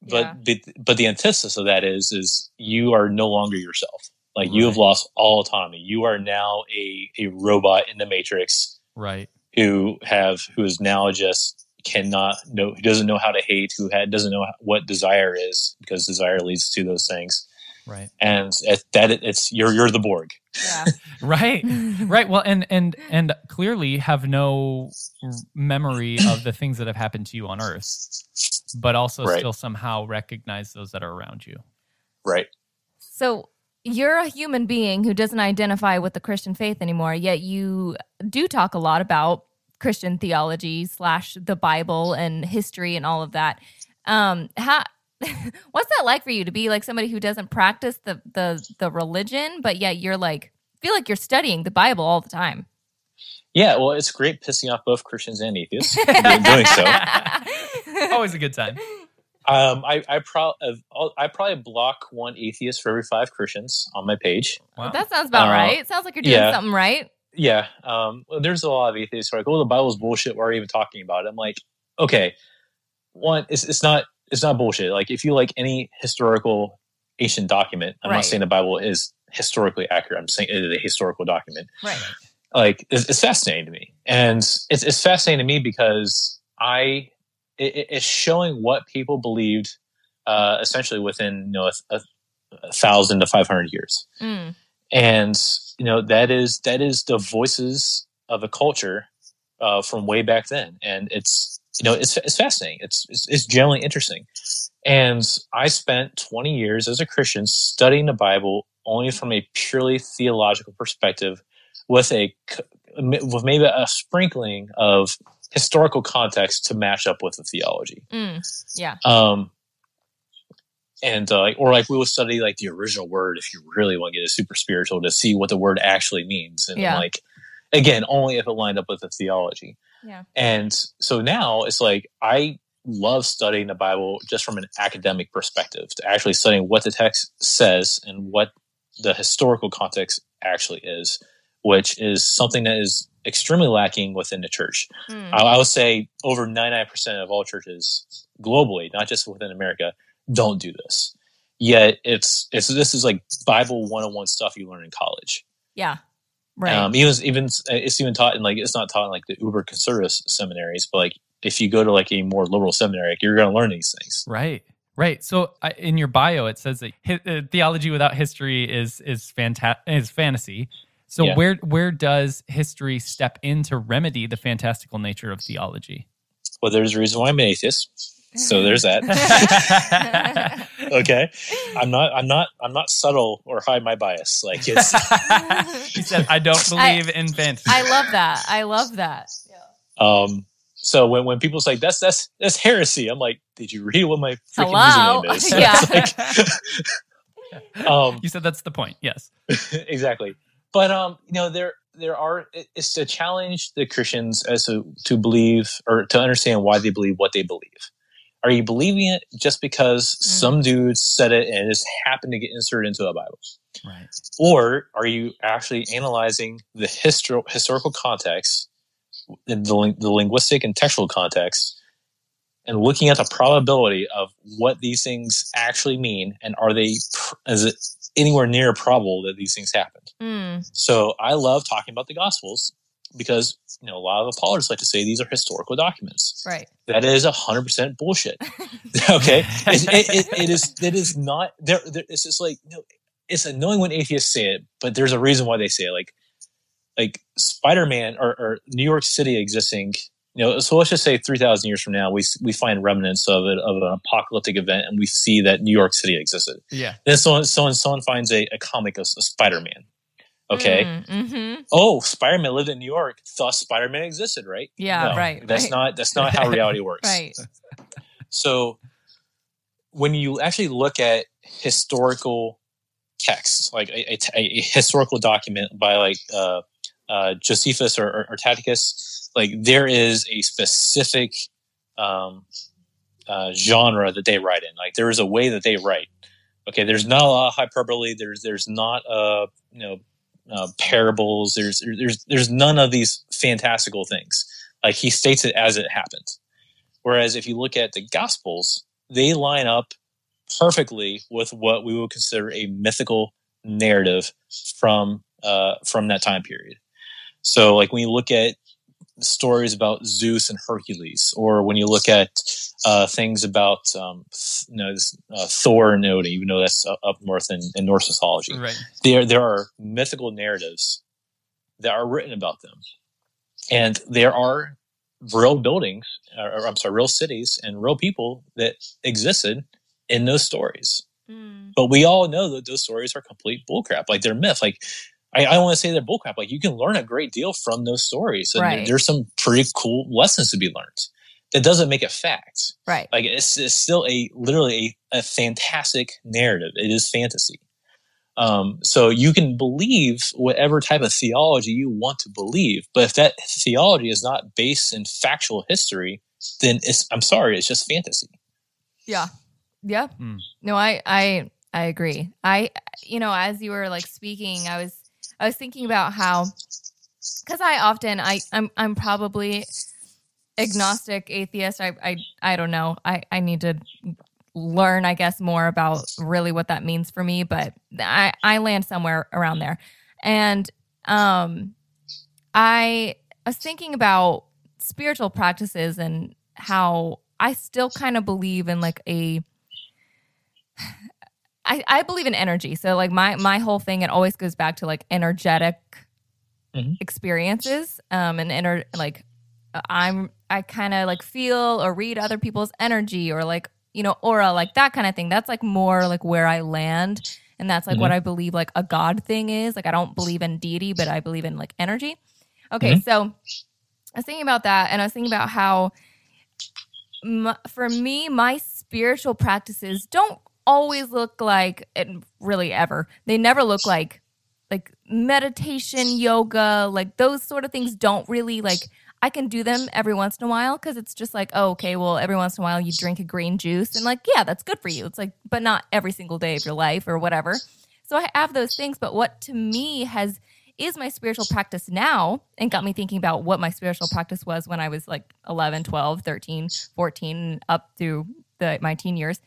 but Yeah. but, but the antithesis of that is is you are no longer yourself like you have lost all autonomy you are now a a robot in the matrix Right. who have who is now just cannot know who doesn't know how to hate who had, doesn't know what desire is because desire leads to those things Right. and at that it- it's you're you're the borg Yeah. Right. right. Well, and and and clearly have no memory of the things that have happened to you on Earth, but also Right. still somehow recognize those that are around you. right So you're a human being who doesn't identify with the Christian faith anymore, yet you do talk a lot about Christian theology slash the Bible and history and all of that. Um, how what's that like for you to be like somebody who doesn't practice the the the religion, but yet you're like feel like you're studying the Bible all the time. yeah well it's great pissing off both christians and atheists doing doing so Always a good time. Um, I I, pro- I probably block one atheist for every five Christians on my page. Wow. That sounds about Uh, right. Sounds like you're doing yeah. something right. Yeah, um, well, there's a lot of atheists who are like, "Oh, the Bible's bullshit. Why are you even talking about it?" I'm like, okay, one, it's it's not it's not bullshit. Like if you like any historical ancient document, I'm Right. not saying the Bible is historically accurate. I'm saying it is a historical document. Right. like it's, it's fascinating to me and it's, it's fascinating to me because i it, it- it's showing what people believed uh, essentially within you know a, a, a thousand to 500 years. Mm. and you know that is that is the voices of a culture uh, from way back then. And it's you know it's, it's fascinating. It's, it's it's generally interesting. And i spent 20 years as a christian studying the bible only from a purely theological perspective with a with maybe a sprinkling of historical context to match up with the theology Mm. Yeah. um and uh, or like we will study like the original word if you really want to get a super spiritual to see what the word actually means and Yeah. like again only if it lined up with the theology Yeah. and so now it's like i love studying the bible just from an academic perspective to actually studying what the text says and what the historical context actually is which is something that is extremely lacking within the church Mm. I, I would say over 99% of all churches globally, not just within America, don't do this. Yet it's it's this is like Bible 101 stuff you learn in college. Yeah. Right. Um, even even it's even taught in like it's not taught in like the uber conservative seminaries, but like if you go to like a more liberal seminary, like, you're going to learn these things. Right. Right. So I, in your bio, it says that hi- uh, theology without history is is fanta- is fantasy. So Yeah. where where does history step in to remedy the fantastical nature of theology? Well, there's a reason why I'm an atheist. So there's that. okay, I'm not I'm not I'm not subtle or hide my bias. Like it's he said, "I don't believe in fantasy." I love that. I love that. Um, so when, when people say that's that's that's heresy, I'm like, did you read what my freaking Hello? username is? Yeah. Like, um, you said that's the point. Yes. exactly. But um, you know, there there are it's to challenge the Christians as to to believe or to understand why they believe what they believe. Are you believing it just because some dude said it and it just happened to get inserted into the Bible? Right. or are you actually analyzing the histor- historical context, the, ling- the linguistic and textual context, and looking at the probability of what these things actually mean, and are they pr- is it anywhere near probable that these things happened? Mm. So I love talking about the Gospels because you know a lot of apologists like to say these are historical documents. Right. That is hundred percent bullshit. okay, it, it, it, is. It is not. There, there. It's just like you know, it's annoying when atheists say it, but there's a reason why they say it. Like, like Spider Man or, or New York City existing. You know, so let's just say three thousand years from now, we we find remnants of it of an apocalyptic event, and we see that New York City existed. Yeah. Then someone someone someone finds a, a comic of Spider Man. Okay. Mm-hmm. Oh, Spider Man lived in New York. Thus, Spider Man existed, right? Yeah, right, That's right. not that's not how reality works. Right. So, when you actually look at historical texts, like a, a, a historical document by like uh, uh, Josephus or, or, or Tacitus, like there is a specific um, uh, genre that they write in. Like there is a way that they write. Okay, there's not a lot of hyperbole. There's there's not uh you know uh, parables. There's there's there's none of these fantastical things. Like he states it as it happens. Whereas if you look at the Gospels, they line up perfectly with what we would consider a mythical narrative from uh, from that time period. So, like when you look at stories about Zeus and Hercules, or when you look at uh, things about um, you know uh, Thor and Odin, even though that's up north in, in Norse mythology, Right. there there are mythical narratives that are written about them, and there are real buildings, or, or, I'm sorry, real cities and real people that existed in those stories. Mm. But we all know that those stories are complete bullcrap. Like they're myth. Like I, I don't want to say they're bullcrap. Like you can learn a great deal from those stories, and Right. there's some pretty cool lessons to be learned. That doesn't make it fact. Right. Like it's, it's still a literally a, a fantastic narrative. It is fantasy. Um, so you can believe whatever type of theology you want to believe, but if that theology is not based in factual history, then it's I'm sorry, it's just fantasy. Yeah. Yeah. Mm. No, I I I agree. I you know, as you were like speaking, I was I was thinking about how cuz I often I I'm I'm probably agnostic atheist. I I I don't know. I I need to learn I guess more about really what that means for me, but I I land somewhere around there. And um I was thinking about spiritual practices and how I still kind of believe in like a I, I believe in energy. So like my my whole thing it always goes back to like energetic Mhm. experiences. Um and inner like I'm I kind of like feel or read other people's energy or like you know aura like that kind of thing. That's like more like where I land and that's like what I believe like a god thing is. Like I don't believe in deity, but I believe in like energy. Okay, so I was thinking about that and I was thinking about how m- for me, my spiritual practices don't always look like and really ever. They never look like like meditation, yoga, like those sort of things don't really like I can do them every once in a while because it's just like, oh, okay, well, every once in a while you drink a green juice and like, yeah, that's good for you. It's like, but not every single day of your life or whatever. So I have those things, but what to me has is my spiritual practice now and got me thinking about what my spiritual practice was when I was like 11, 12, 13, 14 up through the my teen years.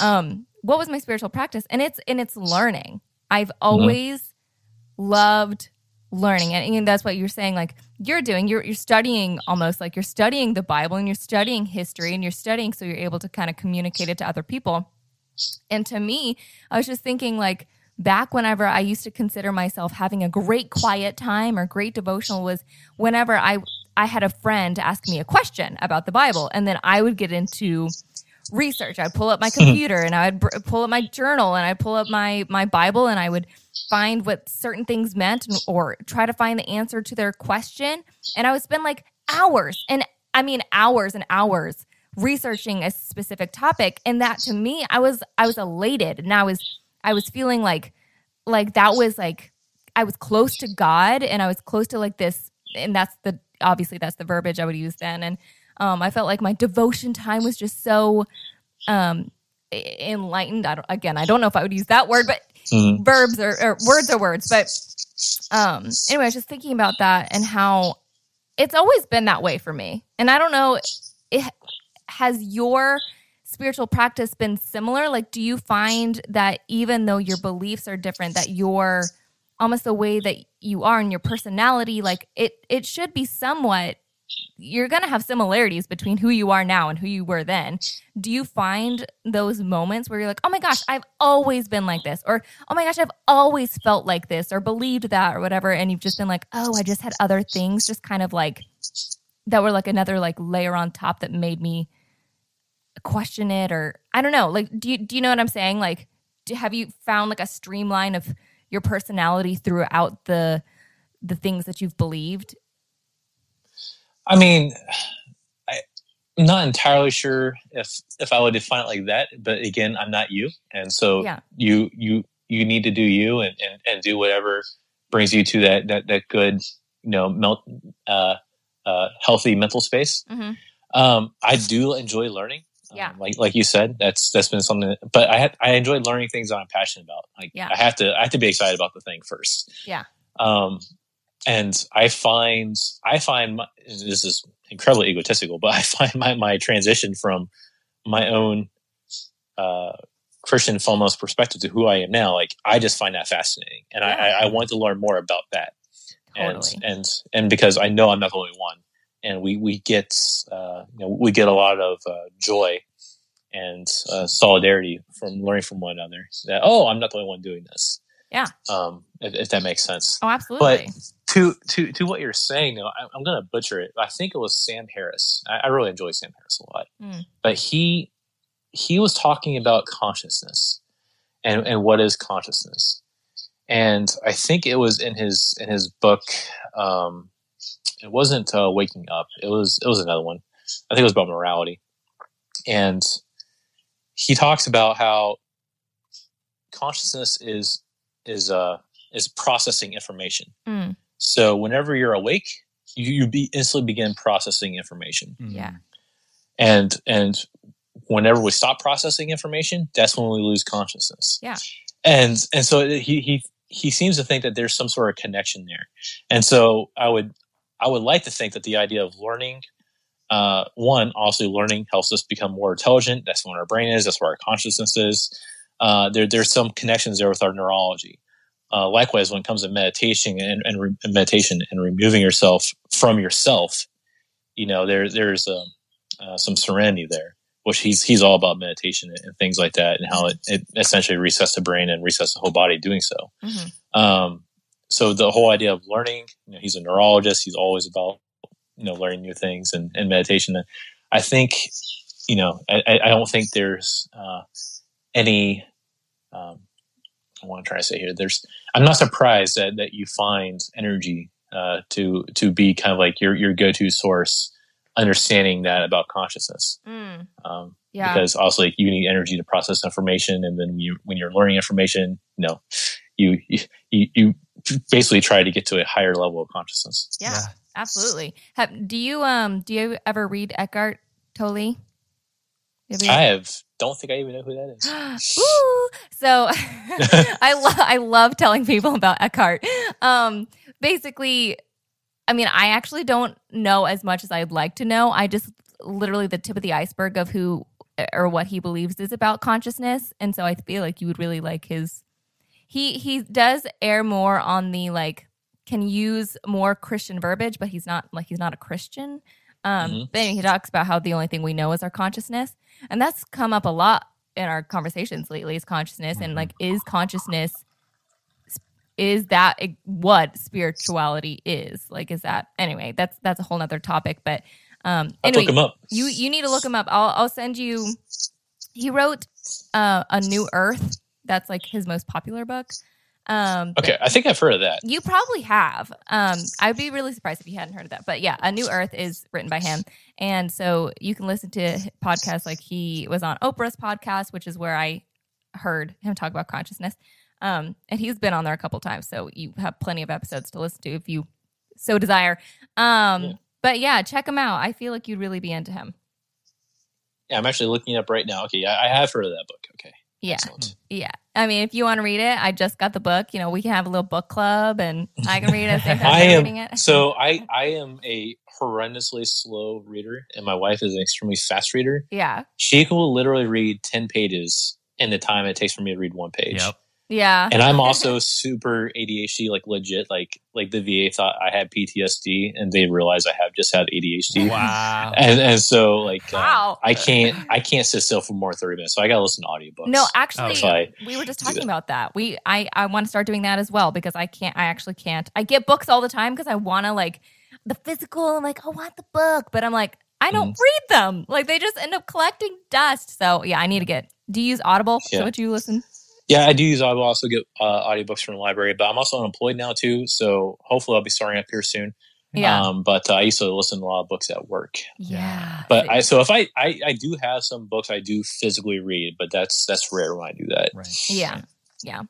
Um what was my spiritual practice? And it's and it's learning. I've mm-hmm. always loved learning and, and that's what you're saying like you're doing you're you're studying almost like you're studying the bible and you're studying history and you're studying so you're able to kind of communicate it to other people and to me i was just thinking like back whenever i used to consider myself having a great quiet time or great devotional was whenever i i had a friend ask me a question about the bible and then i would get into research. I'd pull up my hmm. computer and i would br- pull up my journal and i'd pull up my my bible and i would find what certain things meant and- or try to find the answer to their question. And i would spend like hours and i mean hours and hours researching a specific topic. And that to me i was i was elated. And i was i was feeling like like that was like i was close to god and i was close to like this and that's the obviously that's the verbiage i would use then. And um i felt like my devotion time was just so um enlightened. I don't again i don't know if i would use that word but Mhm. verbs or, or words are words but um anyway i was just thinking about that and how it's always been that way for me. And i don't know it has your spiritual practice been similar? Like do you find that even though your beliefs are different that your almost the way that you are and your personality like it it should be somewhat you're going to have similarities between who you are now and who you were then. Do you find those moments where you're like oh my gosh i've always been like this or oh my gosh i've always felt like this or believed that or whatever and you've just been like oh i just had other things just kind of like that were like another like layer on top that made me question it or i don't know like do you do you know what i'm saying? Like do, have you found like a streamline of your personality throughout the the things that you've believed I mean, I am not entirely sure if if I would define it like that, but again, I'm not you, and so Yeah. you you you need to do you and, and and do whatever brings you to that that that good you know melt uh, uh, healthy mental space. hmm Um, I do enjoy learning. Yeah. Um, like like you said, that's that's been something. That, but I had I enjoy learning things that I'm passionate about. Like Yeah. I have to I have to be excited about the thing first. Yeah. Um, and I find I find my, this is incredibly egotistical, but I find my my transition from my own uh, Christian foremost perspective to who I am now. Like I just find that fascinating, and I, I, I want to learn more about that. Totally. And and and because I know I'm not the only one, and we we get uh, you know we get a lot of uh, joy and uh, solidarity from learning from one another. That oh, I'm not the only one doing this. Yeah. Um, if, if that makes sense. Oh, absolutely. But To to to what you're saying, though, I, I'm going to butcher it. I think it was Sam Harris. I, I really enjoy Sam Harris a lot, Mm. but he he was talking about consciousness and and what is consciousness, and I think it was in his in his book. Um, it wasn't uh, waking up. It was it was another one. I think it was about morality, and he talks about how consciousness is is uh is processing information. Mm. So whenever you're awake, you, you be instantly begin processing information, Yeah. and and whenever we stop processing information, that's when we lose consciousness. Yeah. and and so he he he seems to think that there's some sort of connection there, and so I would I would like to think that the idea of learning. Uh, one, also learning helps us become more intelligent. That's what our brain is. That's where our consciousness is. Uh, there, there's some connections there with our neurology. Uh, likewise, when it comes to meditation and, and, re- and meditation and removing yourself from yourself, you know, there, there's um, uh, some serenity there, which he's he's all about meditation and, things like that, and how it, it essentially resets the brain and resets the whole body doing so. Mhm. Um, so the whole idea of learning, you know, he's a neurologist. He's always about you know learning new things and, and meditation. I think you know I, I I don't think there's uh, any. Um, I want to try to say here. There's. I'm not surprised that that you find energy uh, to to be kind of like your your go to source. Understanding that about consciousness, Mm. um, Yeah. because also like you need energy to process information, and then you when you're learning information, you know, you you you basically try to get to a higher level of consciousness. yeah. Absolutely. Have, do you um do you ever read Eckhart Tolle? You- I have don't think I even know who that is. Ooh. So I love I love telling people about Eckhart. Um, basically, I mean, I actually don't know as much as I'd like to know. I just literally the tip of the iceberg of who or what he believes is about consciousness, and so I feel like you would really like his. He he does err more on the like can use more Christian verbiage, but he's not like he's not a Christian. Um, Mhm. But anyway, he talks about how the only thing we know is our consciousness, and that's come up a lot in our conversations lately. Is consciousness and Mhm. like is consciousness is that what spirituality is like? Is that anyway? That's that's a whole nother topic. But um, anyway, look him up. you you need to look him up. I'll I'll send you. He wrote uh, a New Earth. That's like his most popular book. Um, Okay, I think I've heard of that. you probably have. Um, I'd be really surprised if you hadn't heard of that. But yeah, A New Earth is written by him. And so you can listen to podcasts like he was on Oprah's podcast, which is where I heard him talk about consciousness. Um, and he's been on there a couple times. So you have plenty of episodes to listen to if you so desire. Um, Yeah. But yeah, check him out. I feel like you'd really be into him. Yeah, I'm actually looking it up right now. Okay, I, I have heard of that book. Okay, Yeah. excellent. Hmm. Yeah. I mean, if you want to read it, I just got the book. You know, we can have a little book club and I can read it at the same time I I'm it. so I I am a horrendously slow reader, and my wife is an extremely fast reader. yeah. She will literally read ten pages in the time it takes for me to read one page. Yep. Yeah. And I'm also super ADHD, like legit. Like like the VA thought I had PTSD, and they realized I have just had ADHD. Wow. And and so like uh, Wow. I can't I can't sit still for more than thirty minutes. So I gotta listen to audiobooks. No, actually, If I we were just talking that. about that. We, I, I want to start doing that as well because I can't. I actually can't. I get books all the time because I want to like the physical. I'm like, I want the book, but I'm like, I don't Mm-hmm. read them. Like they just end up collecting dust. So yeah, I need to get. Do you use Audible? Is that Yeah. what you listen? Yeah, I do use Audible. I also get uh, audiobooks from the library, but I'm also unemployed now too. So hopefully I'll be starting up here soon. Yeah. Um, but uh, I used to listen to a lot of books at work. Yeah. But I so if I, I I do have some books I do physically read, but that's that's rare when I do that. Right. Yeah. Yeah.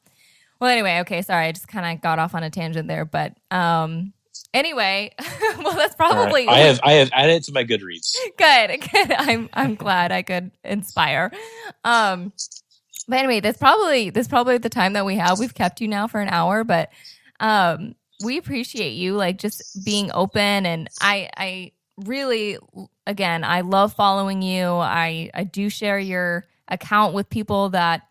Well, anyway, okay, sorry. I just kind of got off on a tangent there, but um anyway, well that's All right. probably I have I have added it to my Goodreads. good. Good. I'm I'm glad I could inspire. Um but anyway, that's probably that's probably the time that we have. We've kept you now for an hour, but um we appreciate you like just being open and I I really again, I love following you. I I do share your account with people that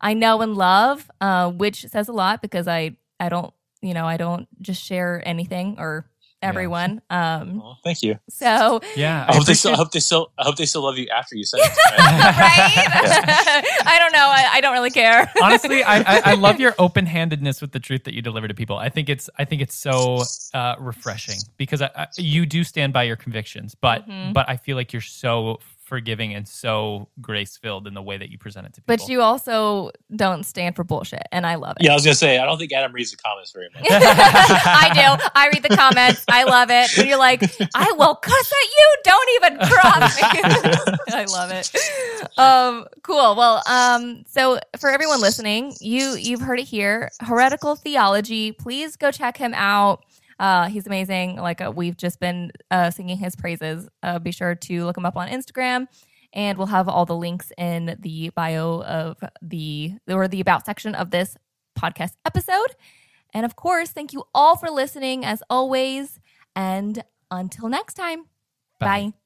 I know and love, uh, which says a lot because I I don't you know I don't just share anything or everyone. Um, Oh, thank you. so Yeah. I hope they still I hope they still I hope they still love you after you send it. right? I don't know. I, I don't really care. honestly I, I i love your open-handedness with the truth that you deliver to people i think it's i think it's so uh refreshing because I, I, you do stand by your convictions but Mhm. but i feel like you're so forgiving and so grace filled in the way that you present it to people But you also don't stand for bullshit, and I love it. Yeah, I was gonna say I don't think Adam reads the comments very much. I do. I read the comments. I love it. When you're like, I will cuss at you. Don't even cross me. I love it. Um, cool. Well, um, so for everyone listening, you you've heard it here. Heretical theology. Please go check him out. Uh, he's amazing. Like uh, we've just been uh, singing his praises. Uh, be sure to look him up on Instagram, and we'll have all the links in the bio of the or the about section of this podcast episode. And of course, thank you all for listening as always. And until next time, Bye. bye.